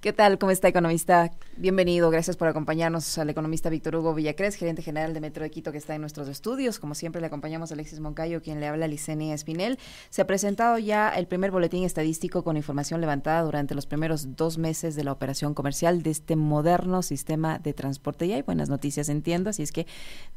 ¿Qué tal? ¿Cómo está, economista? Bienvenido. Gracias por acompañarnos al economista Víctor Hugo Villacrés, gerente general de Metro de Quito, que está en nuestros estudios. Como siempre, le acompañamos a Alexis Moncayo, quien le habla a Licenia Espinel. Se ha presentado ya el primer boletín estadístico con información levantada durante los primeros dos meses de la operación comercial de este moderno sistema de transporte. Y hay buenas noticias, entiendo, así es que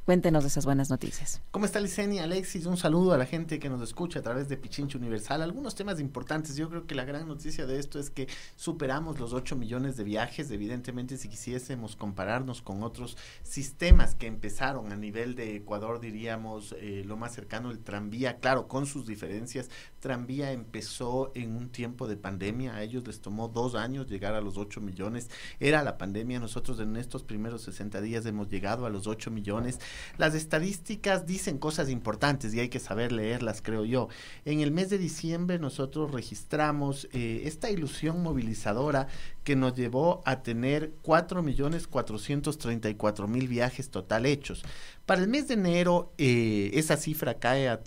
cuéntenos de esas buenas noticias. ¿Cómo está Licenia? Alexis, un saludo a la gente que nos escucha a través de Pichincho Universal. Algunos temas importantes. Yo creo que la gran noticia de esto es que superamos los 8 millones de viajes. Evidentemente, si quisiésemos compararnos con otros sistemas que empezaron a nivel de Ecuador, diríamos eh, lo más cercano, el tranvía, claro, con sus diferencias. Tranvía empezó en un tiempo de pandemia. A ellos les tomó dos años llegar a los 8 millones. Era la pandemia. Nosotros en estos primeros 60 días hemos llegado a los 8 millones. Las estadísticas dicen cosas importantes y hay que saber leerlas, creo yo. En el mes de diciembre nosotros registramos eh, esta ilusión movilizadora que nos llevó a tener 4.434.000 viajes total hechos. Para el mes de enero eh, esa cifra cae a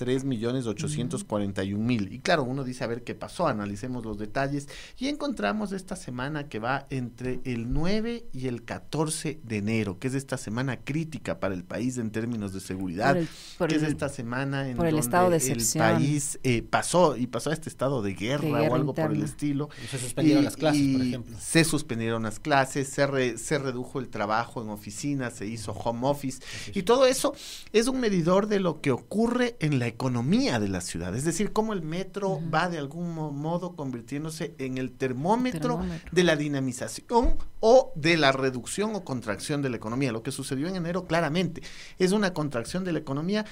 3.841.000. Y claro, uno dice a ver qué pasó, analicemos los detalles y encontramos esta semana que va entre el 9 y el 14 de enero, que es esta semana crítica para el país en términos de seguridad, que es esta semana en por el donde estado de el país eh, pasó y pasó a este estado de guerra, o algo por el estilo. Se suspendieron las clases, por ejemplo. Se suspendieron las clases, se, se redujo el trabajo en oficinas, se hizo home office y todo eso es un medidor de lo que ocurre en la economía de la ciudad. Es decir, cómo el metro va de algún modo convirtiéndose en el termómetro, termómetro, de la dinamización o de la reducción o contracción de la economía. Lo que sucedió en enero claramente es una contracción de la economía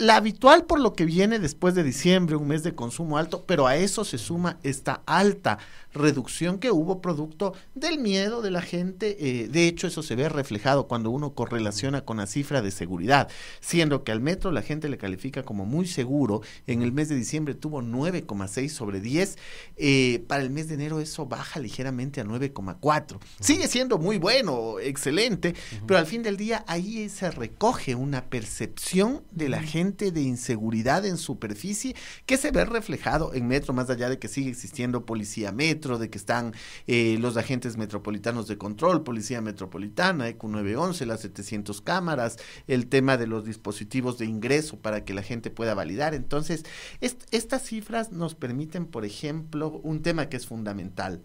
la habitual por lo que viene después de diciembre, un mes de consumo alto, pero a eso se suma esta alta reducción que hubo producto del miedo de la gente. Eh, de hecho, eso se ve reflejado cuando uno correlaciona con la cifra de seguridad, siendo que al metro la gente le califica como muy seguro. En el mes de diciembre tuvo 9,6 sobre 10. Eh, para el mes de enero eso baja ligeramente a 9,4. Sigue siendo muy bueno, excelente, pero al fin del día ahí se recoge una percepción de la gente de inseguridad en superficie que se ve reflejado en metro, más allá de que sigue existiendo policía metro, de que están eh, los agentes metropolitanos de control, policía metropolitana, ECU 911, las 700 cámaras, el tema de los dispositivos de ingreso para que la gente pueda validar. Entonces, est estas cifras nos permiten, por ejemplo, un tema que es fundamental.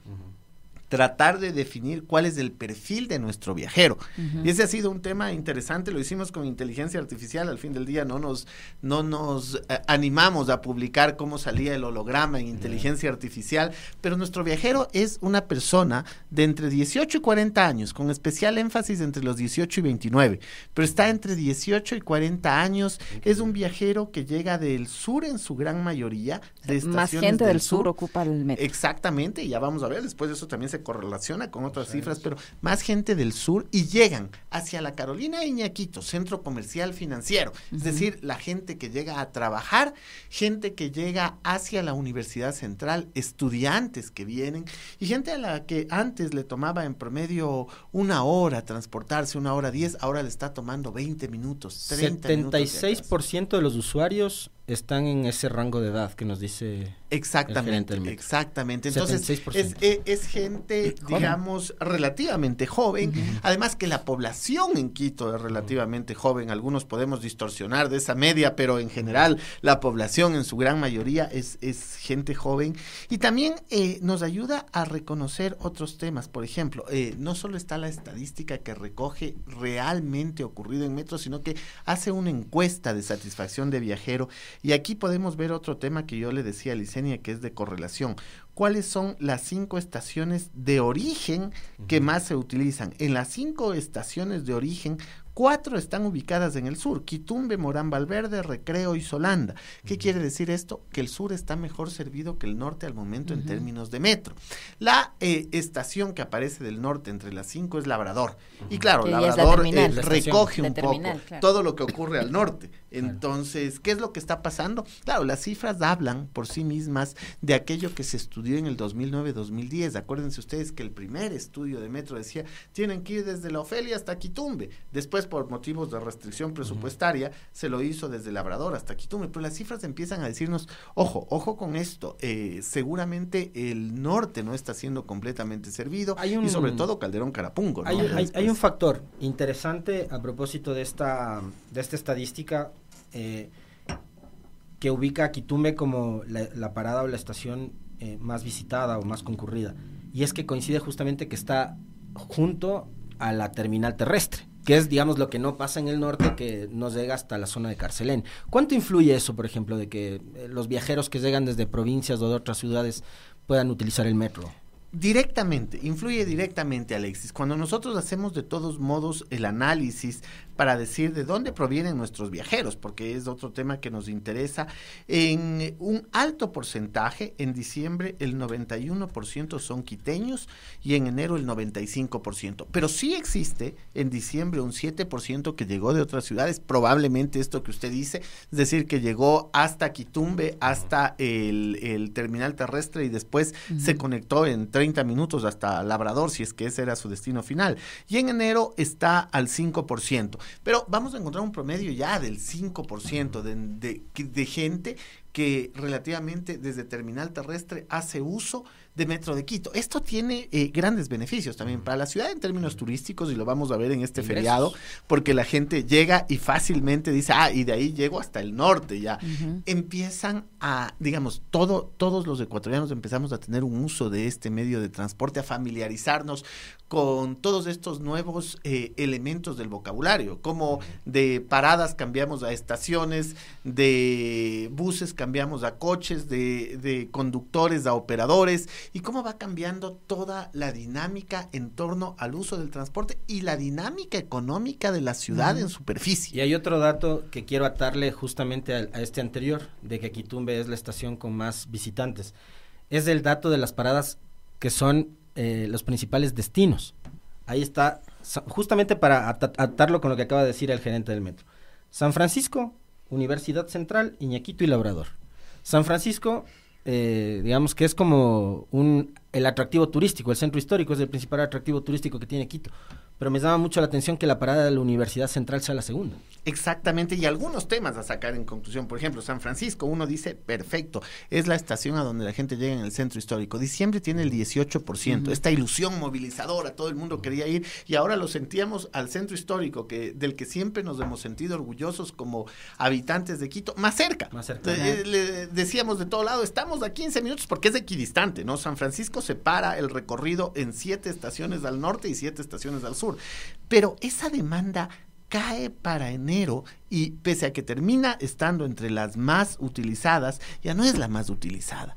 Tratar de definir cuál es el perfil de nuestro viajero. Uh -huh. Y ese ha sido un tema interesante, lo hicimos con inteligencia artificial, al fin del día no nos, no nos eh, animamos a publicar cómo salía el holograma en inteligencia uh -huh. artificial, pero nuestro viajero es una persona de entre 18 y 40 años, con especial énfasis entre los 18 y 29, pero está entre 18 y 40 años, uh -huh. es un viajero que llega del sur en su gran mayoría, de Más gente del, del sur, sur ocupa el metro. Exactamente, y ya vamos a ver, después de eso también se correlaciona con otras cifras, pero más gente del sur y llegan hacia la Carolina Iñaquito, centro comercial financiero. Uh -huh. Es decir, la gente que llega a trabajar, gente que llega hacia la Universidad Central, estudiantes que vienen y gente a la que antes le tomaba en promedio una hora transportarse, una hora diez, ahora le está tomando 20 minutos, 30 76% minutos de, de los usuarios están en ese rango de edad que nos dice exactamente exactamente. Entonces es, es, es, gente joven. digamos relativamente joven. Uh -huh. además que la población en Quito es relativamente joven. Algunos podemos distorsionar de esa media pero en general la población en su gran mayoría es, es gente joven. Y también eh, nos ayuda a reconocer otros temas. Por ejemplo eh, no solo está la estadística que recoge realmente ocurrido en metro sino que hace una encuesta de satisfacción de viajero y aquí podemos ver otro tema que yo le decía a Licenia, que es de correlación. ¿Cuáles son las cinco estaciones de origen que uh -huh. más se utilizan? En las cinco estaciones de origen, Cuatro están ubicadas en el sur, Quitumbe, Morán Valverde, Recreo y Solanda. ¿Qué uh -huh. quiere decir esto? Que el sur está mejor servido que el norte al momento uh -huh. en términos de metro. La eh, estación que aparece del norte entre las cinco es Labrador. Uh -huh. Y claro, que Labrador eh, recoge un poco claro. todo lo que ocurre al norte. Entonces, ¿qué es lo que está pasando? Claro, las cifras hablan por sí mismas de aquello que se estudió en el 2009-2010. Acuérdense ustedes que el primer estudio de metro decía, tienen que ir desde la Ofelia hasta Quitumbe. Después después por motivos de restricción presupuestaria se lo hizo desde Labrador hasta Quitume, pero las cifras empiezan a decirnos, ojo, ojo con esto, eh, seguramente el norte no está siendo completamente servido y sobre todo Calderón Carapungo. Hay, hay, un factor interesante a propósito de esta, de esta estadística. Eh, que ubica a Quitume como la, parada o la estación eh, más visitada o más concurrida. Y es que coincide justamente que está junto a la terminal terrestre, que es, digamos, lo que no pasa en el norte, que nos llega hasta la zona de Carcelén. ¿Cuánto influye eso, por ejemplo, de que eh, los viajeros que llegan desde provincias o de otras ciudades puedan utilizar el metro? Directamente, influye directamente, Alexis. Cuando nosotros hacemos de todos modos el análisis para decir de dónde provienen nuestros viajeros, porque es otro tema que nos interesa, en un alto porcentaje, en diciembre el 91% son quiteños y en enero el 95%. Pero sí existe en diciembre un 7% que llegó de otras ciudades, probablemente esto que usted dice, es decir, que llegó hasta Quitumbe, hasta el, terminal terrestre y después se conectó en 30 minutos hasta Labrador, si es que ese era su destino final. Y en enero está al 5%. Pero vamos a encontrar un promedio ya del 5% de, de, de gente que relativamente desde terminal terrestre hace uso de Metro de Quito. Esto tiene eh, grandes beneficios también para la ciudad en términos turísticos y lo vamos a ver en este feriado, porque la gente llega y fácilmente dice, ah, y de ahí llego hasta el norte ya. Empiezan a, digamos, todo, todos los ecuatorianos empezamos a tener un uso de este medio de transporte, a familiarizarnos con todos estos nuevos eh, elementos del vocabulario, como de paradas cambiamos a estaciones, de buses cambiamos a coches, de, de conductores a operadores, y cómo va cambiando toda la dinámica en torno al uso del transporte y la dinámica económica de la ciudad en superficie. Y hay otro dato que quiero atarle justamente a, a este anterior, de que Quitumbe es la estación con más visitantes. Es el dato de las paradas que son eh, los principales destinos. Ahí está, justamente para atarlo con lo que acaba de decir el gerente del metro. San Francisco, Universidad Central, Iñaquito y Labrador. San Francisco, eh, digamos que es como un, el atractivo turístico, el centro histórico es el principal atractivo turístico que tiene Quito pero me llama mucho la atención que la parada de la Universidad Central sea la segunda. Exactamente, y algunos temas a sacar en conclusión. Por ejemplo, San Francisco, uno dice, perfecto, es la estación a donde la gente llega en el centro histórico. Diciembre tiene el 18%, esta ilusión movilizadora, todo el mundo quería ir, y ahora lo sentíamos al centro histórico, que del que siempre nos hemos sentido orgullosos como habitantes de Quito, más cerca. Más cerca. Eh, le decíamos de todo lado, estamos a 15 minutos porque es equidistante, ¿no? San Francisco separa el recorrido en siete estaciones al norte y siete estaciones al sur. Pero esa demanda cae para enero y pese a que termina estando entre las más utilizadas, ya no es la más utilizada.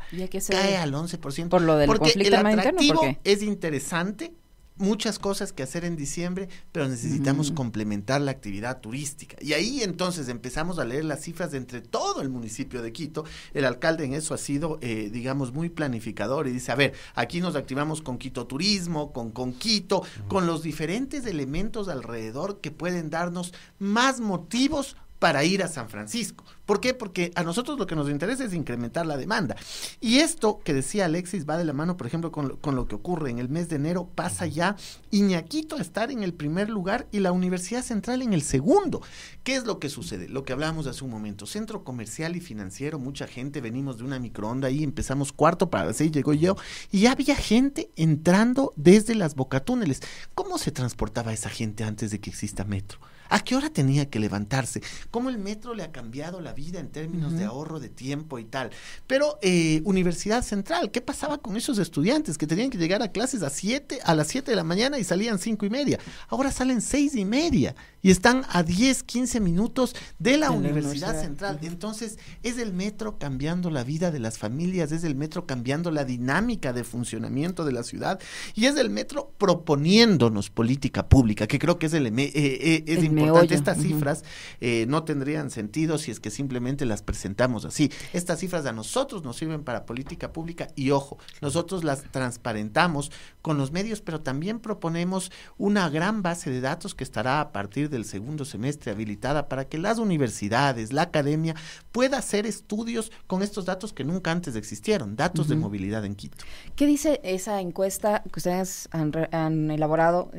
cae al 11%. Por lo del porque conflicto el atractivo es interesante, muchas cosas que hacer en diciembre, pero necesitamos complementar la actividad turística. Y ahí entonces empezamos a leer las cifras de entre todo el municipio de Quito. El alcalde en eso ha sido, eh, digamos, muy planificador y dice, a ver, aquí nos activamos con Quito Turismo, con, con Quito, con los diferentes elementos alrededor que pueden darnos más motivos para ir a San Francisco. ¿Por qué? Porque a nosotros lo que nos interesa es incrementar la demanda. Y esto que decía Alexis va de la mano, por ejemplo, con lo, con lo que ocurre en el mes de enero, pasa ya Iñaquito a estar en el primer lugar y la Universidad Central en el segundo. ¿Qué es lo que sucede? Lo que hablábamos hace un momento. Centro comercial y financiero, mucha gente, venimos de una microonda y empezamos cuarto para las seis, llegó yo, y había gente entrando desde las bocatúneles. ¿Cómo se transportaba esa gente antes de que exista metro? ¿A qué hora tenía que levantarse? ¿Cómo el metro le ha cambiado la vida en términos de ahorro de tiempo y tal? Pero eh, Universidad Central, ¿qué pasaba con esos estudiantes que tenían que llegar a clases a siete, a las 7 de la mañana y salían cinco y media? Ahora salen seis y media y están a 10, 15 minutos de la Universidad, Central. Entonces, es el metro cambiando la vida de las familias, es el metro cambiando la dinámica de funcionamiento de la ciudad y es el metro proponiéndonos política pública, que creo que es el, eh, eh, es importante. Estas cifras eh, no tendrían sentido si es que simplemente las presentamos así. Estas cifras a nosotros nos sirven para política pública y ojo, nosotros las transparentamos con los medios, pero también proponemos una gran base de datos que estará a partir del segundo semestre habilitada para que las universidades, la academia pueda hacer estudios con estos datos que nunca antes existieron, datos de movilidad en Quito. ¿Qué dice esa encuesta que ustedes han, elaborado?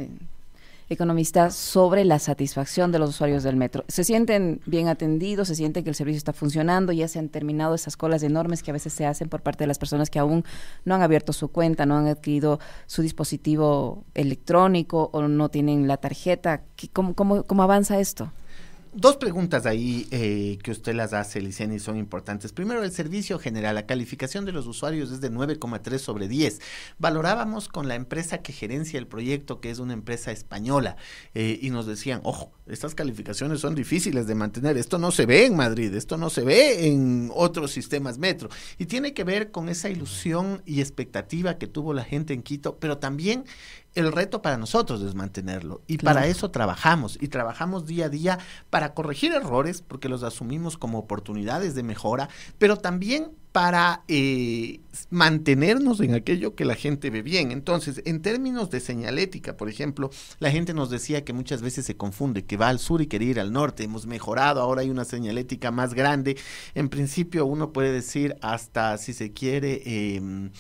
Economista, sobre la satisfacción de los usuarios del metro. ¿Se sienten bien atendidos? ¿Se sienten que el servicio está funcionando? ¿Ya se han terminado esas colas enormes que a veces se hacen por parte de las personas que aún no han abierto su cuenta, no han adquirido su dispositivo electrónico o no tienen la tarjeta? ¿Cómo, cómo, cómo avanza esto? Dos preguntas ahí eh, que usted las hace, Liceni, son importantes. Primero, el servicio general, la calificación de los usuarios es de 9,3 sobre 10. Valorábamos con la empresa que gerencia el proyecto, que es una empresa española, eh, y nos decían, ojo, estas calificaciones son difíciles de mantener, esto no se ve en Madrid, esto no se ve en otros sistemas metro. Y tiene que ver con esa ilusión y expectativa que tuvo la gente en Quito, pero también el reto para nosotros es mantenerlo. Y para eso trabajamos. Y trabajamos día a día para corregir errores, porque los asumimos como oportunidades de mejora, pero también para eh, mantenernos en aquello que la gente ve bien. Entonces, en términos de señalética, por ejemplo, la gente nos decía que muchas veces se confunde, que va al sur y quiere ir al norte. Hemos mejorado, ahora hay una señalética más grande. En principio, uno puede decir hasta, si se quiere, eh,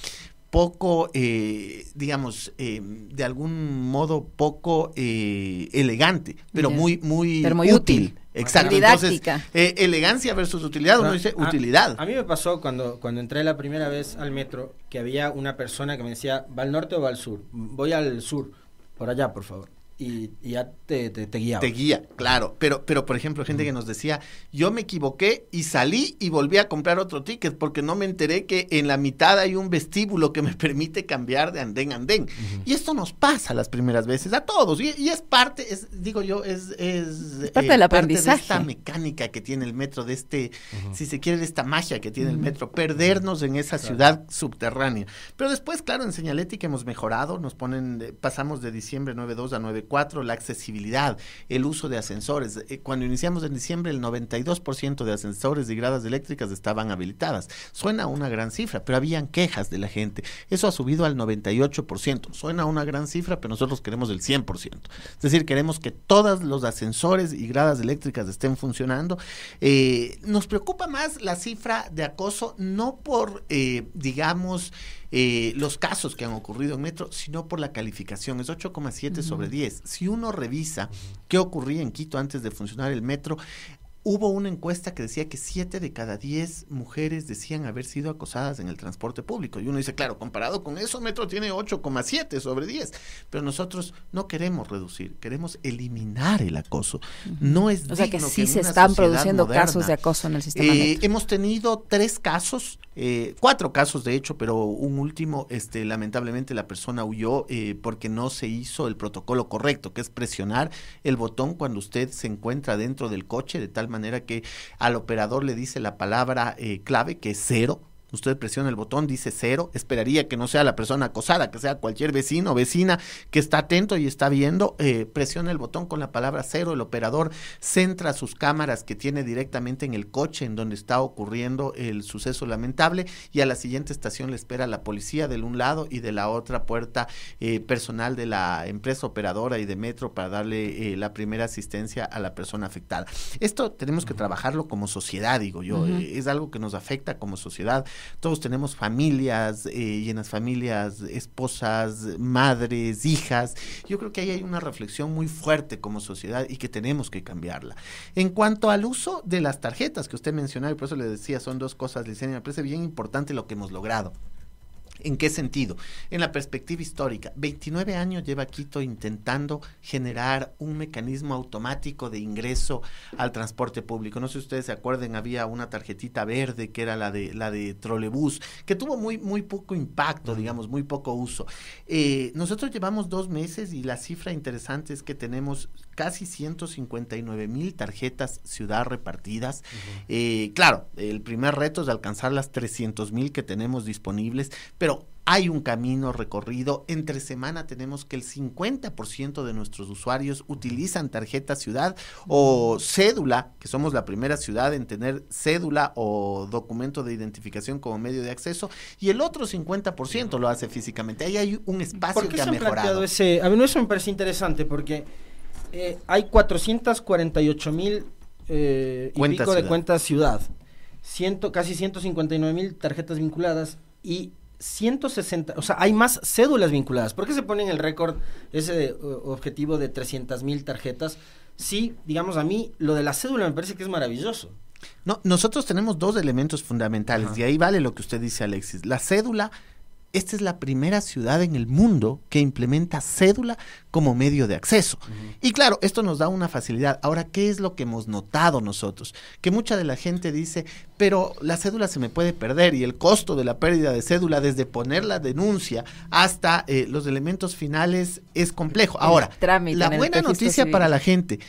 poco, eh, digamos, eh, de algún modo poco eh, elegante, pero muy, muy, muy útil. Exacto. Entonces, elegancia versus utilidad, uno dice utilidad. A mí me pasó cuando, cuando entré la primera vez al metro que había una persona que me decía, ¿va al norte o va al sur? Voy al sur, por allá, por favor y, ya te, te, guía. Te guía, claro. Pero, pero por ejemplo, gente que nos decía, yo me equivoqué y salí y volví a comprar otro ticket porque no me enteré que en la mitad hay un vestíbulo que me permite cambiar de andén a andén. Y esto nos pasa las primeras veces a todos. Y, es parte, es, digo yo, es, es, parte, del aprendizaje. de esta mecánica que tiene el metro, de este, si se quiere, de esta magia que tiene el metro, perdernos en esa ciudad subterránea. Pero después, claro, en señalética hemos mejorado, nos ponen, pasamos de diciembre 9.2 a 9 Cuatro, la accesibilidad, el uso de ascensores. Eh, cuando iniciamos en diciembre, el 92% de ascensores y gradas eléctricas estaban habilitadas. Suena una gran cifra, pero habían quejas de la gente. Eso ha subido al 98%. Suena una gran cifra, pero nosotros queremos el 100%. Es decir, queremos que todos los ascensores y gradas eléctricas estén funcionando. Eh, nos preocupa más la cifra de acoso, no por, eh, digamos, eh, los casos que han ocurrido en Metro, sino por la calificación. Es 8,7 sobre 10. Si uno revisa qué ocurría en Quito antes de funcionar el Metro, Hubo una encuesta que decía que 7 de cada 10 mujeres decían haber sido acosadas en el transporte público. Y uno dice, claro, comparado con eso, Metro tiene 8,7 sobre 10. Pero nosotros no queremos reducir, queremos eliminar el acoso. No es O sea que sí se están produciendo casos de acoso en el sistema. Eh, hemos tenido tres casos, eh, cuatro casos de hecho, pero un último, este, lamentablemente la persona huyó eh, porque no se hizo el protocolo correcto, que es presionar el botón cuando usted se encuentra dentro del coche de tal manera que al operador le dice la palabra eh, clave que es cero Usted presiona el botón, dice cero. Esperaría que no sea la persona acosada, que sea cualquier vecino o vecina que está atento y está viendo. Eh, presiona el botón con la palabra cero. El operador centra sus cámaras que tiene directamente en el coche en donde está ocurriendo el suceso lamentable y a la siguiente estación le espera la policía del un lado y de la otra puerta eh, personal de la empresa operadora y de metro para darle eh, la primera asistencia a la persona afectada. Esto tenemos que trabajarlo como sociedad, digo yo. es algo que nos afecta como sociedad todos tenemos familias eh, las familias esposas, madres, hijas. Yo creo que ahí hay una reflexión muy fuerte como sociedad y que tenemos que cambiarla. En cuanto al uso de las tarjetas que usted mencionaba, y por eso le decía, son dos cosas, Licenia, me parece bien importante lo que hemos logrado. ¿En qué sentido? En la perspectiva histórica. 29 años lleva Quito intentando generar un mecanismo automático de ingreso al transporte público. No sé si ustedes se acuerden, había una tarjetita verde que era la de la de trolebús, que tuvo muy, muy poco impacto, digamos, muy poco uso. Eh, nosotros llevamos dos meses y la cifra interesante es que tenemos casi 159 mil tarjetas ciudad repartidas. Eh, claro, el primer reto es alcanzar las 300 mil que tenemos disponibles, pero hay un camino recorrido. Entre semana tenemos que el 50% de nuestros usuarios utilizan tarjeta ciudad o cédula, que somos la primera ciudad en tener cédula o documento de identificación como medio de acceso, y el otro 50% lo hace físicamente. Ahí hay un espacio que ha mejorado. Ese, a mí eso me parece interesante porque eh, hay 448 mil eh, y pico de cuentas ciudad, ciento, casi 159 mil tarjetas vinculadas y 160, o sea, hay más cédulas vinculadas. ¿Por qué se pone en el récord ese objetivo de 300 mil tarjetas? Sí, digamos, a mí lo de la cédula me parece que es maravilloso. No, nosotros tenemos dos elementos fundamentales y ahí vale lo que usted dice, Alexis. La cédula esta es la primera ciudad en el mundo que implementa cédula como medio de acceso. Y claro, esto nos da una facilidad. Ahora, ¿qué es lo que hemos notado nosotros? Que mucha de la gente dice, pero la cédula se me puede perder y el costo de la pérdida de cédula desde poner la denuncia hasta eh, los elementos finales es complejo. Ahora, la buena noticia para la gente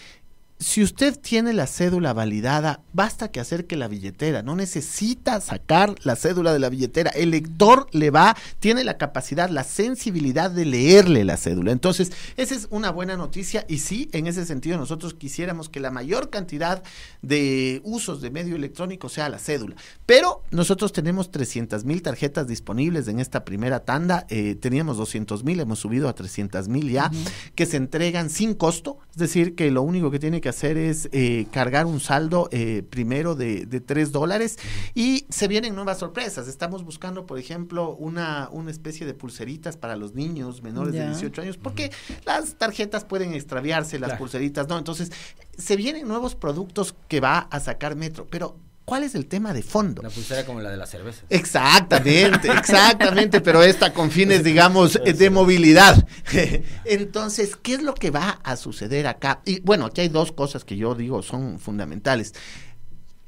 si usted tiene la cédula validada, basta que acerque la billetera, no necesita sacar la cédula de la billetera, el lector le va, tiene la capacidad, la sensibilidad de leerle la cédula. Entonces, esa es una buena noticia. Y sí, en ese sentido nosotros quisiéramos que la mayor cantidad de usos de medio electrónico sea la cédula, pero nosotros tenemos 300 mil tarjetas disponibles en esta primera tanda, eh, teníamos 200 mil, hemos subido a 300 mil ya, que se entregan sin costo, es decir, que lo único que tiene que hacer es eh, cargar un saldo eh, primero de, de 3 dólares y se vienen nuevas sorpresas. Estamos buscando, por ejemplo, una, una especie de pulseritas para los niños menores de 18 años, porque las tarjetas pueden extraviarse, las pulseritas no. Entonces, se vienen nuevos productos que va a sacar Metro, pero ¿Cuál es el tema de fondo? La pulsera como la de la cerveza. Exactamente, exactamente, pero esta con fines, digamos, de movilidad. Entonces, ¿qué es lo que va a suceder acá? Y bueno, aquí hay dos cosas que yo digo son fundamentales.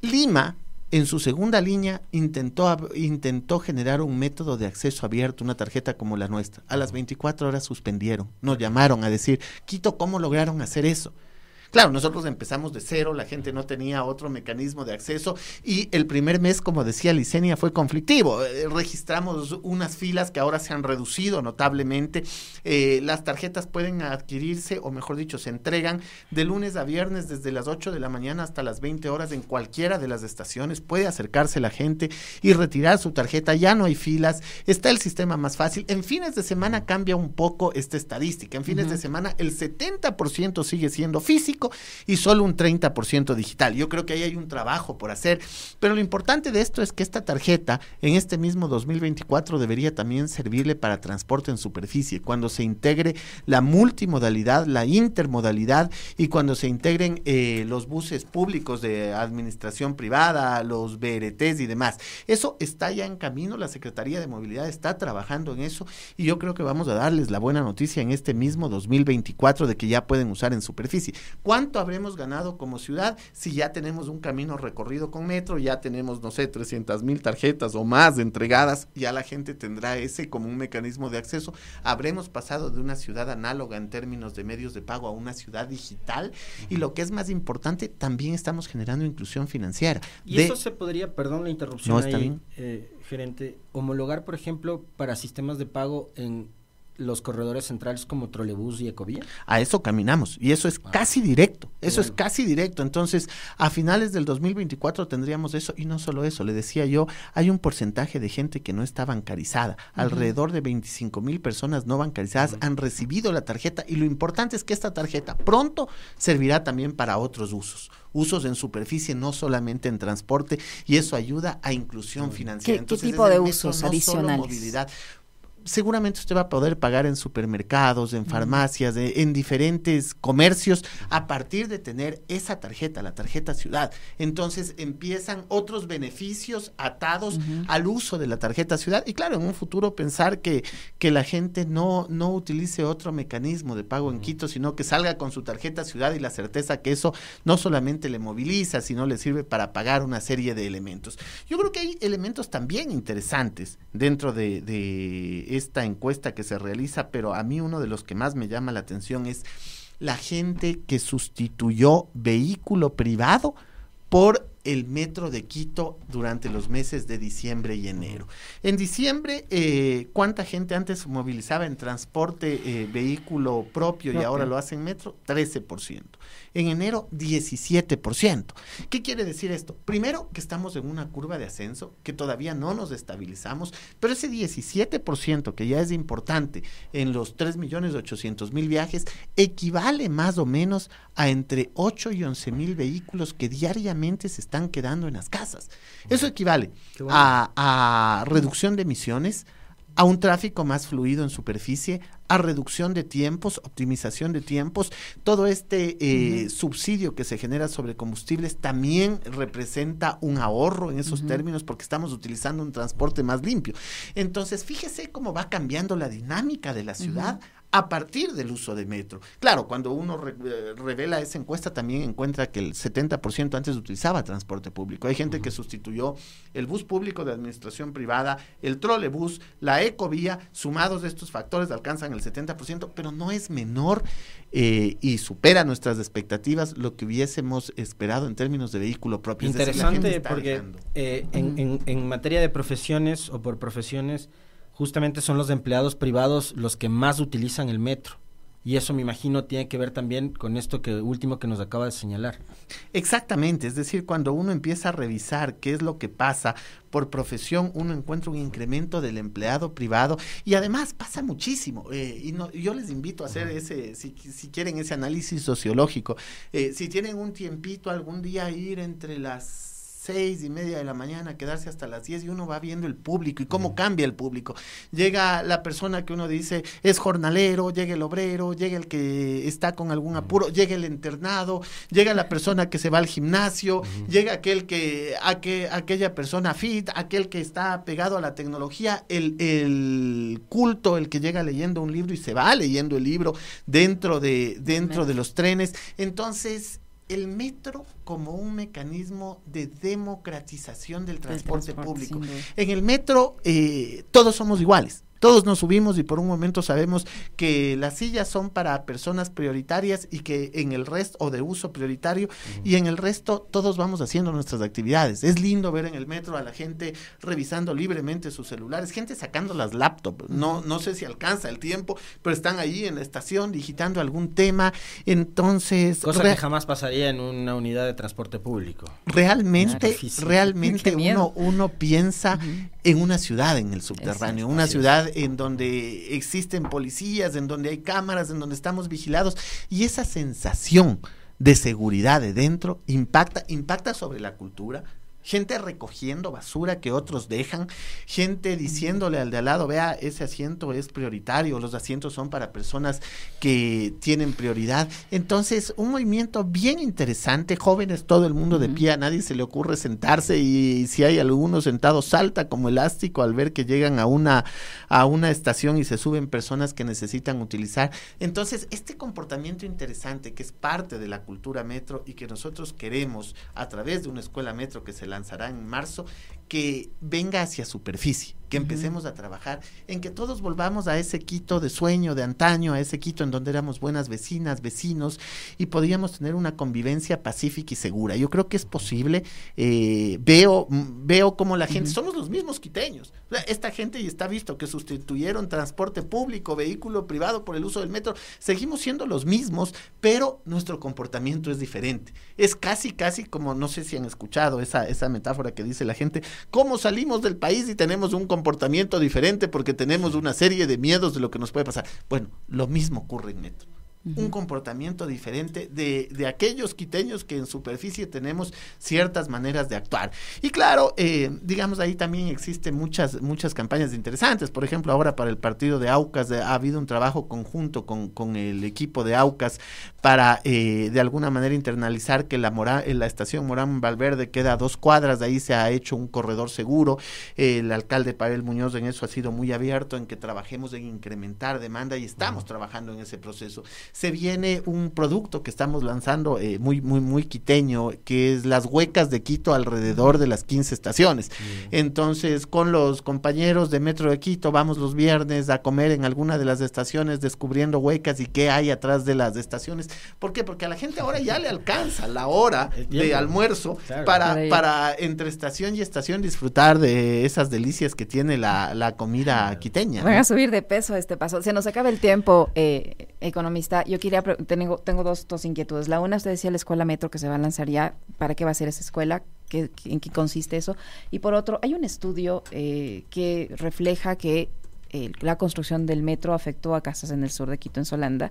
Lima, en su segunda línea, intentó, intentó generar un método de acceso abierto, una tarjeta como la nuestra. A las 24 horas suspendieron, nos llamaron a decir, Quito, ¿cómo lograron hacer eso? Claro, nosotros empezamos de cero, la gente no tenía otro mecanismo de acceso y el primer mes, como decía Licenia, fue conflictivo. Eh, registramos unas filas que ahora se han reducido notablemente. Eh, las tarjetas pueden adquirirse, o mejor dicho, se entregan de lunes a viernes desde las 8 de la mañana hasta las 20 horas en cualquiera de las estaciones. Puede acercarse la gente y retirar su tarjeta. Ya no hay filas, está el sistema más fácil. En fines de semana cambia un poco esta estadística. En fines de semana el 70% sigue siendo y solo un 30% digital. Yo creo que ahí hay un trabajo por hacer, pero lo importante de esto es que esta tarjeta en este mismo 2024 debería también servirle para transporte en superficie, cuando se integre la multimodalidad, la intermodalidad y cuando se integren eh, los buses públicos de administración privada, los BRTs y demás. Eso está ya en camino, la Secretaría de Movilidad está trabajando en eso y yo creo que vamos a darles la buena noticia en este mismo 2024 de que ya pueden usar en superficie. ¿Cuánto habremos ganado como ciudad si ya tenemos un camino recorrido con metro, ya tenemos, no sé, 300 mil tarjetas o más entregadas, ya la gente tendrá ese como un mecanismo de acceso? Habremos pasado de una ciudad análoga en términos de medios de pago a una ciudad digital y lo que es más importante, también estamos generando inclusión financiera. Y eso se podría, perdón la interrupción ahí, eh, gerente, homologar, por ejemplo, para sistemas de pago en los corredores centrales como trolebús y ecovía? A eso caminamos y eso es ah. casi directo, eso es casi directo. Entonces, a finales del 2024 tendríamos eso y no solo eso, le decía yo, hay un porcentaje de gente que no está bancarizada, alrededor de 25 mil personas no bancarizadas han recibido la tarjeta y lo importante es que esta tarjeta pronto servirá también para otros usos usos en superficie, no solamente en transporte, y eso ayuda a inclusión financiera. ¿Qué, tipo de usos adicionales? movilidad seguramente usted va a poder pagar en supermercados, en farmacias, en diferentes comercios a partir de tener esa tarjeta, la tarjeta ciudad. Entonces empiezan otros beneficios atados al uso de la tarjeta ciudad y claro, en un futuro pensar que, que la gente no, no utilice otro mecanismo de pago en Quito, sino que salga con su tarjeta ciudad y la certeza que eso no solamente le moviliza, sino le sirve para pagar una serie de elementos. Yo creo que hay elementos también interesantes dentro de, de esta encuesta que se realiza, pero a mí uno de los que más me llama la atención es la gente que sustituyó vehículo privado por el metro de Quito durante los meses de diciembre y enero. En diciembre, eh, ¿cuánta gente antes movilizaba en transporte eh, vehículo propio y ahora lo hace en metro? 13% en enero 17%. ¿Qué quiere decir esto? Primero, que estamos en una curva de ascenso, que todavía no nos estabilizamos, pero ese 17% que ya es importante en los 3 millones 800 mil viajes, equivale más o menos a entre 8 y 11 mil vehículos que diariamente se están quedando en las casas. Eso equivale a, a reducción de emisiones, a un tráfico más fluido en superficie, a reducción de tiempos, optimización de tiempos. Todo este eh, subsidio que se genera sobre combustibles también representa un ahorro en esos términos porque estamos utilizando un transporte más limpio. Entonces, fíjese cómo va cambiando la dinámica de la ciudad a partir del uso de metro. Claro, cuando uno eh, revela esa encuesta también encuentra que el 70% antes utilizaba transporte público. Hay gente que sustituyó el bus público de administración privada, el trolebús, la ecovía, sumados de estos factores alcanzan el 70%, pero no es menor eh, y supera nuestras expectativas lo que hubiésemos esperado en términos de vehículo propio. Interesante porque eh, en, en materia de profesiones o por profesiones, justamente son los empleados privados los que más utilizan el metro. Y eso me imagino tiene que ver también con esto que último que nos acaba de señalar. Exactamente, es decir, cuando uno empieza a revisar qué es lo que pasa por profesión, uno encuentra un incremento del empleado privado y además pasa muchísimo. Eh, y no, yo les invito a hacer ese, si, si quieren, ese análisis sociológico. Eh, si tienen un tiempito algún día ir entre las seis y media de la mañana, quedarse hasta las diez y uno va viendo el público y cómo cambia el público. Llega la persona que uno dice es jornalero, llega el obrero, llega el que está con algún apuro, llega el internado, llega la persona que se va al gimnasio, llega aquel que, aquella persona fit, aquel que está pegado a la tecnología, el, el culto, el que llega leyendo un libro y se va leyendo el libro dentro de, dentro de los trenes. Entonces, el metro como un mecanismo de democratización del transporte, público. En el metro eh, todos somos iguales. Todos nos subimos y por un momento sabemos que las sillas son para personas prioritarias y que en el resto, o de uso prioritario, y en el resto todos vamos haciendo nuestras actividades. Es lindo ver en el metro a la gente revisando libremente sus celulares, gente sacando las laptops. No, no sé si alcanza el tiempo, pero están ahí en la estación digitando algún tema. Entonces. Cosa que jamás pasaría en una unidad de transporte público. Realmente, realmente uno, uno piensa en una ciudad en el subterráneo, una ciudad en donde existen policías, en donde hay cámaras, en donde estamos vigilados y esa sensación de seguridad de dentro impacta impacta sobre la cultura, gente recogiendo basura que otros dejan, gente diciéndole al de al lado, vea, ese asiento es prioritario, los asientos son para personas que tienen prioridad. Entonces, un movimiento bien interesante, jóvenes, todo el mundo de pie, a nadie se le ocurre sentarse y si hay alguno sentado salta como elástico al ver que llegan a una a una estación y se suben personas que necesitan utilizar. Entonces, este comportamiento interesante que es parte de la cultura metro y que nosotros queremos a través de una escuela metro que se lanzará en marzo, que venga hacia superficie, que empecemos a trabajar en que todos volvamos a ese Quito de sueño de antaño, a ese Quito en donde éramos buenas vecinas, vecinos y podíamos tener una convivencia pacífica y segura. Yo creo que es posible. Eh, veo, mm, veo como la gente, somos los mismos quiteños. esta gente y está visto que sustituyeron transporte público, vehículo privado por el uso del metro. Seguimos siendo los mismos, pero nuestro comportamiento es diferente. Es casi, casi como, no sé si han escuchado esa, esa metáfora que dice la gente, ¿Cómo salimos del país y tenemos un comportamiento diferente porque tenemos una serie de miedos de lo que nos puede pasar? Bueno, lo mismo ocurre en Un comportamiento diferente de, de, aquellos quiteños que en superficie tenemos ciertas maneras de actuar. Y claro, eh, digamos, ahí también existen muchas, muchas campañas interesantes. Por ejemplo, ahora para el partido de Aucas eh, ha habido un trabajo conjunto con, con el equipo de Aucas para eh, de alguna manera internalizar que la, Mora, la estación Morán Valverde queda a dos cuadras, de ahí se ha hecho un corredor seguro. el alcalde Pavel Muñoz en eso ha sido muy abierto, en que trabajemos en incrementar demanda y estamos trabajando en ese proceso se viene un producto que estamos lanzando eh, muy, muy, muy quiteño, que es las huecas de Quito alrededor de las 15 estaciones. Entonces, con los compañeros de Metro de Quito, vamos los viernes a comer en alguna de las estaciones descubriendo huecas y qué hay atrás de las estaciones. ¿Por qué? Porque a la gente ahora ya le alcanza la hora de almuerzo para, para entre estación y estación disfrutar de esas delicias que tiene la, la comida quiteña. Van a subir de peso este paso. Se nos acaba el tiempo, eh, economista yo quería, tengo, tengo dos, dos inquietudes. La una, usted decía la escuela metro que se va a lanzar ya. ¿Para qué va a ser esa escuela? ¿Qué, ¿En qué consiste eso? Y por otro, hay un estudio eh, que refleja que eh, la construcción del metro afectó a casas en el sur de Quito, en Solanda,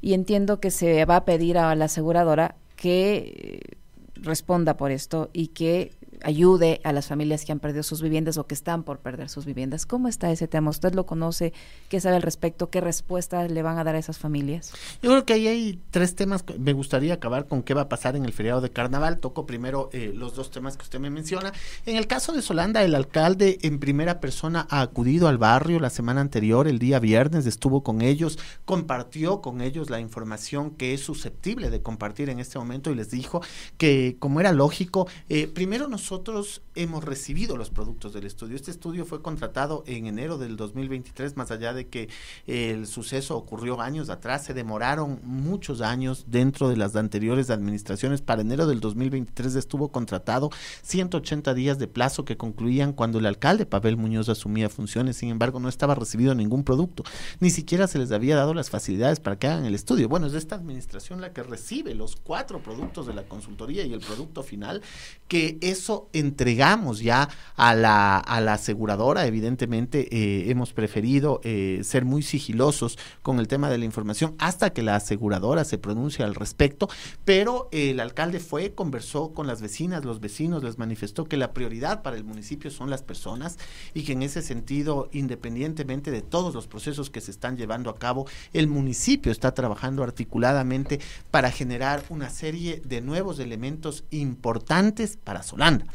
y entiendo que se va a pedir a la aseguradora que eh, responda por esto y que ayude a las familias que han perdido sus viviendas o que están por perder sus viviendas. ¿Cómo está ese tema? ¿Usted lo conoce? ¿Qué sabe al respecto? ¿Qué respuesta le van a dar a esas familias? Yo creo que ahí hay tres temas. Me gustaría acabar con qué va a pasar en el feriado de carnaval. Toco primero eh, los dos temas que usted me menciona. En el caso de Solanda, el alcalde en primera persona ha acudido al barrio la semana anterior, el día viernes, estuvo con ellos, compartió con ellos la información que es susceptible de compartir en este momento y les dijo que, como era lógico, eh, primero nosotros hemos recibido los productos del estudio. Este estudio fue contratado en enero del 2023, más allá de que el suceso ocurrió años atrás, se demoraron muchos años dentro de las anteriores administraciones. Para enero del 2023 estuvo contratado 180 días de plazo que concluían cuando el alcalde Pavel Muñoz asumía funciones. Sin embargo, no estaba recibido ningún producto. Ni siquiera se les había dado las facilidades para que hagan el estudio. Bueno, es esta administración la que recibe los cuatro productos de la consultoría y el producto final, que eso entregamos ya a la, a la aseguradora. Evidentemente, eh, hemos preferido eh, ser muy sigilosos con el tema de la información hasta que la aseguradora se pronuncie al respecto, pero el alcalde fue, conversó con las vecinas, los vecinos, les manifestó que la prioridad para el municipio son las personas y que en ese sentido, independientemente de todos los procesos que se están llevando a cabo, el municipio está trabajando articuladamente para generar una serie de nuevos elementos importantes para Solanda.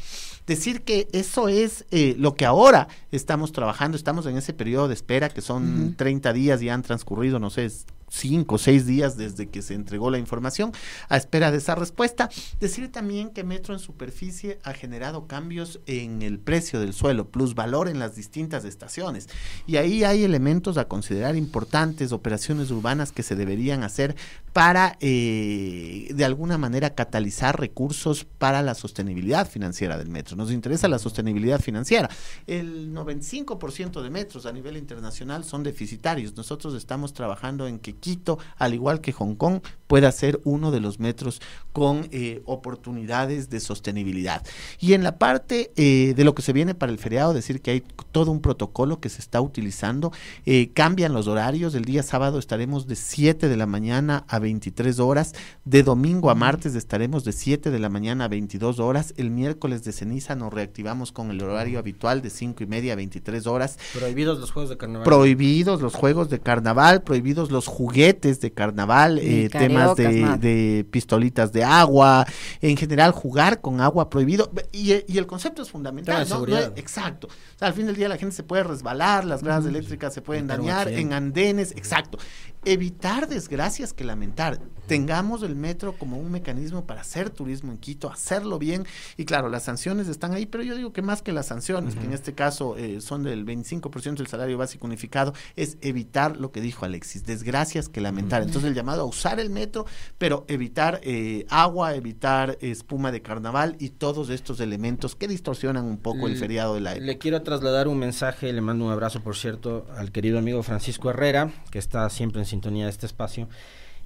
Decir que eso es eh, lo que ahora estamos trabajando, estamos en ese periodo de espera que son 30 días y han transcurrido, no sé, cinco o seis días desde que se entregó la información a espera de esa respuesta. Decir también que Metro en superficie ha generado cambios en el precio del suelo, plus valor en las distintas estaciones. Y ahí hay elementos a considerar importantes, operaciones urbanas que se deberían hacer para eh, de alguna manera catalizar recursos para la sostenibilidad financiera del metro. Nos interesa la sostenibilidad financiera. El 95% de metros a nivel internacional son deficitarios. Nosotros estamos trabajando en que Quito, al igual que Hong Kong, pueda ser uno de los metros con eh, oportunidades de sostenibilidad. Y en la parte eh, de lo que se viene para el feriado, decir que hay todo un protocolo que se está utilizando. Eh, cambian los horarios. El día sábado estaremos de 7 de la mañana a 23 horas. De domingo a martes estaremos de 7 de la mañana a 22 horas. El miércoles de ceniza nos reactivamos con el horario habitual de 5 y media a 23 horas. Prohibidos los juegos de carnaval. Prohibidos los juegos de carnaval, prohibidos los juguetes de carnaval, eh, temas de, pistolitas de agua, en general jugar con agua prohibido. Y, el concepto es fundamental. ¿no? exacto. al fin del día la gente se puede resbalar, las gradas eléctricas se pueden dañar, en andenes, exacto evitar desgracias que lamentar. Tengamos el metro como un mecanismo para hacer turismo en Quito, hacerlo bien. Y claro, las sanciones están ahí, pero yo digo que más que las sanciones, que en este caso eh, son del 25% del salario básico unificado, es evitar lo que dijo Alexis, desgracias que lamentar. Entonces el llamado a usar el metro, pero evitar eh, agua, evitar espuma de carnaval y todos estos elementos que distorsionan un poco el feriado de la Le quiero trasladar un mensaje, le mando un abrazo, por cierto, al querido amigo Francisco Herrera, que está siempre en sintonía de este espacio,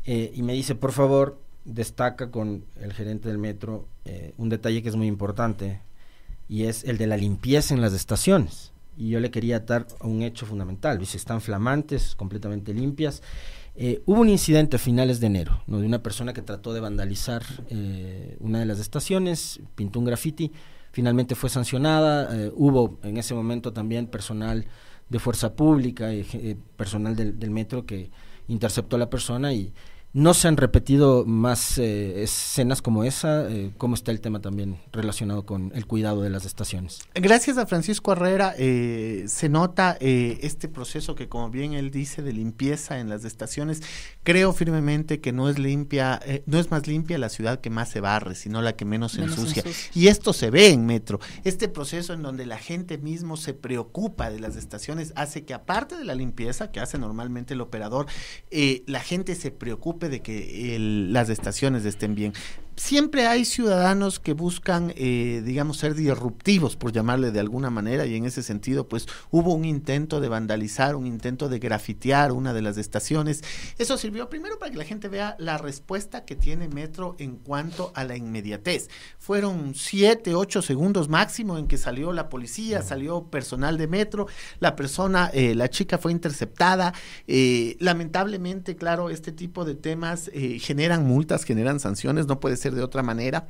eh, y me dice, por favor, destaca con el gerente del metro eh, un detalle que es muy importante, y es el de la limpieza en las estaciones. Y yo le quería dar un hecho fundamental, dice, están flamantes, completamente limpias. Eh, hubo un incidente a finales de enero, ¿no? de una persona que trató de vandalizar una de las estaciones, pintó un graffiti, finalmente fue sancionada, hubo en ese momento también personal de fuerza pública, y personal del, del metro que interceptó a la persona y no se han repetido más eh, escenas como esa. Eh, ¿Cómo está el tema también relacionado con el cuidado de las estaciones? Gracias a Francisco Herrera eh, se nota este proceso que, como bien él dice, de limpieza en las estaciones. Creo firmemente que no es limpia, no es más limpia la ciudad que más se barre, sino la que menos, se ensucia. Y esto se ve en Metro. Este proceso en donde la gente mismo se preocupa de las estaciones hace que, aparte de la limpieza que hace normalmente el operador, la gente se preocupe de que las estaciones estén bien siempre hay ciudadanos que buscan, eh, digamos, ser disruptivos, por llamarle de alguna manera, y en ese sentido, pues hubo un intento de vandalizar, un intento de grafitear una de las estaciones. Eso sirvió primero para que la gente vea la respuesta que tiene Metro en cuanto a la inmediatez. Fueron siete, ocho segundos máximo en que salió la policía, salió personal de Metro, la persona, eh, la chica fue interceptada. Eh, lamentablemente, claro, este tipo de temas generan multas, generan sanciones, no puede ser de otra manera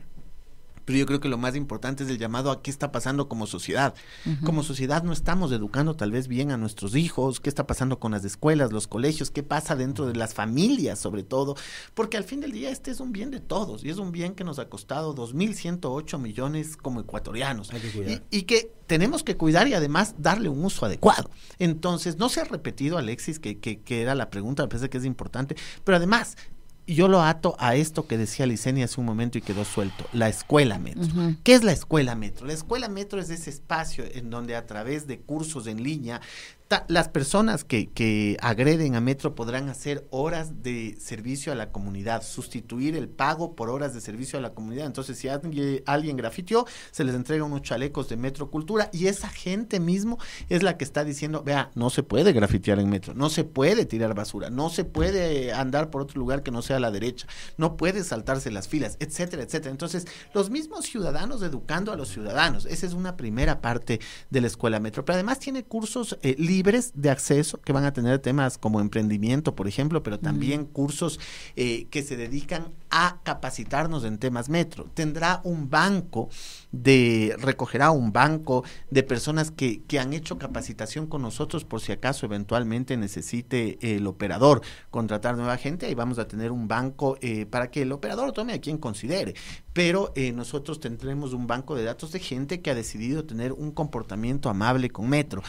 pero yo creo que lo más importante es el llamado a qué está pasando como sociedad. Como sociedad no estamos educando tal vez bien a nuestros hijos, qué está pasando con las escuelas, los colegios, qué pasa dentro de las familias sobre todo, porque al fin del día este es un bien de todos y es un bien que nos ha costado 2.108 millones como ecuatorianos y, y que tenemos que cuidar y además darle un uso adecuado. Entonces, no se ha repetido, Alexis, que, que, que era la pregunta, me parece que es importante, pero además yo lo ato a esto que decía Licenia hace un momento y quedó suelto, la escuela metro. ¿Qué es la escuela metro? La escuela metro es ese espacio en donde a través de cursos en línea las personas que, que, agreden a Metro podrán hacer horas de servicio a la comunidad, sustituir el pago por horas de servicio a la comunidad. Entonces, si alguien, alguien grafitió, se les entrega unos chalecos de Metro Cultura y esa gente mismo es la que está diciendo, vea, no se puede grafitear en Metro, no se puede tirar basura, no se puede andar por otro lugar que no sea a la derecha, no puede saltarse las filas, etcétera, etcétera. Entonces, los mismos ciudadanos educando a los ciudadanos, esa es una primera parte de la escuela Metro, pero además tiene cursos eh, de acceso que van a tener temas como emprendimiento, por ejemplo, pero también cursos eh, que se dedican a capacitarnos en temas metro. Tendrá un banco de, recogerá un banco de personas que, que han hecho capacitación con nosotros por si acaso eventualmente necesite el operador contratar nueva gente, y vamos a tener un banco eh, para que el operador tome a quien considere. Pero eh, nosotros tendremos un banco de datos de gente que ha decidido tener un comportamiento amable con Metro.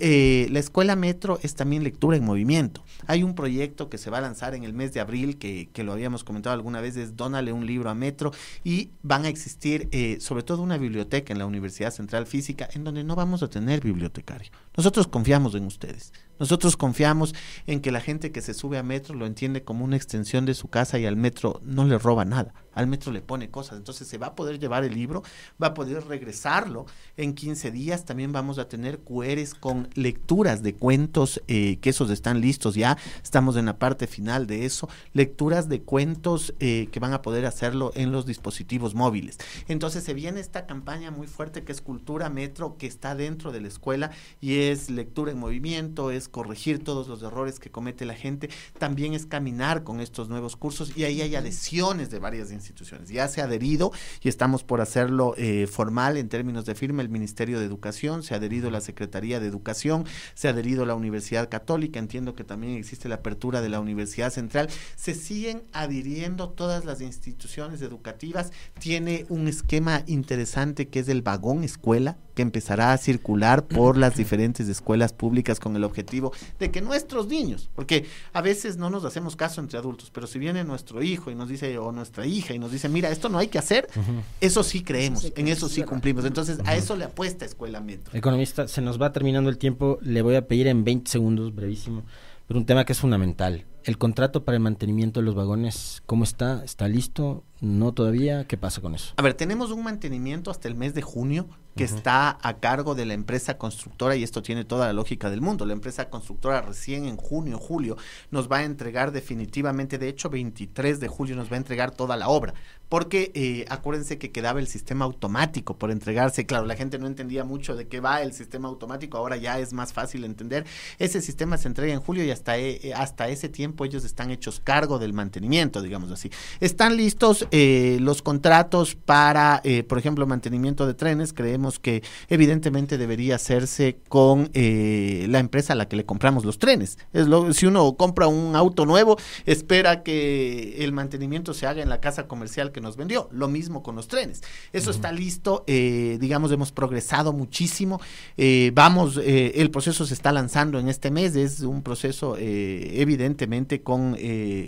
eh, la escuela Metro es también lectura en movimiento. Hay un proyecto que se va a lanzar en el mes de abril, que, que lo habíamos comentado alguna vez, es Dónale un libro a Metro, y van a existir eh, sobre todo una biblioteca en la Universidad Central Física, en donde no vamos a tener bibliotecario. Nosotros confiamos en ustedes. Nosotros confiamos en que la gente que se sube a metro lo entiende como una extensión de su casa y al metro no le roba nada, al metro le pone cosas. Entonces se va a poder llevar el libro, va a poder regresarlo en 15 días. También vamos a tener QRs con lecturas de cuentos, eh, que esos están listos ya, estamos en la parte final de eso. Lecturas de cuentos eh, que van a poder hacerlo en los dispositivos móviles. Entonces se viene esta campaña muy fuerte que es Cultura Metro, que está dentro de la escuela y es lectura en movimiento, es corregir todos los errores que comete la gente, también es caminar con estos nuevos cursos y ahí hay adhesiones de varias instituciones. Ya se ha adherido y estamos por hacerlo eh, formal en términos de firma el Ministerio de Educación, se ha adherido la Secretaría de Educación, se ha adherido la Universidad Católica, entiendo que también existe la apertura de la Universidad Central, se siguen adhiriendo todas las instituciones educativas, tiene un esquema interesante que es el vagón escuela, que empezará a circular por las diferentes escuelas públicas con el objetivo de que nuestros niños, porque a veces no nos hacemos caso entre adultos, pero si viene nuestro hijo y nos dice, o nuestra hija y nos dice, mira, esto no hay que hacer, uh -huh. eso sí creemos, en eso sí cumplimos. Entonces, uh -huh. a eso le apuesta Escuela Metro. Economista, se nos va terminando el tiempo, le voy a pedir en 20 segundos, brevísimo, pero un tema que es fundamental. El contrato para el mantenimiento de los vagones, ¿cómo está? ¿Está listo? ¿No todavía? ¿Qué pasa con eso? A ver, tenemos un mantenimiento hasta el mes de junio que uh -huh. está a cargo de la empresa constructora y esto tiene toda la lógica del mundo. La empresa constructora recién en junio, julio nos va a entregar definitivamente, de hecho 23 de julio nos va a entregar toda la obra, porque eh, acuérdense que quedaba el sistema automático por entregarse. Claro, la gente no entendía mucho de qué va el sistema automático, ahora ya es más fácil entender. Ese sistema se entrega en julio y hasta, eh, hasta ese tiempo ellos están hechos cargo del mantenimiento, digamos así. Están listos eh, los contratos para, eh, por ejemplo, mantenimiento de trenes, creemos que evidentemente debería hacerse con eh, la empresa a la que le compramos los trenes. Es lo, si uno compra un auto nuevo, espera que el mantenimiento se haga en la casa comercial que nos vendió. Lo mismo con los trenes. Eso uh -huh. está listo, eh, digamos, hemos progresado muchísimo. Eh, vamos, el proceso se está lanzando en este mes, es un proceso evidentemente con,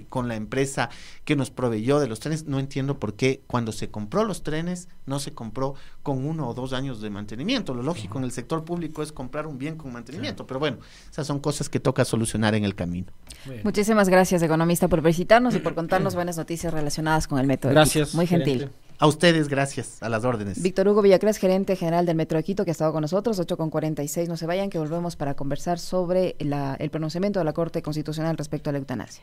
con la empresa que nos proveyó de los trenes. No entiendo por qué cuando se compró los trenes no se compró con uno o dos años de mantenimiento. Lo lógico uh -huh. en el sector público es comprar un bien con mantenimiento, sí. pero bueno, esas son cosas que toca solucionar en el camino. Bien. Muchísimas gracias, economista, por visitarnos y por contarnos buenas noticias relacionadas con el metro. Gracias. Muy gentil. Gerente. A ustedes, gracias, a las órdenes. Víctor Hugo Villacrés, gerente general del Metro de Quito, que ha estado con nosotros, 8 con 46. No se vayan, que volvemos para conversar sobre la, el pronunciamiento de la Corte Constitucional respecto a la eutanasia.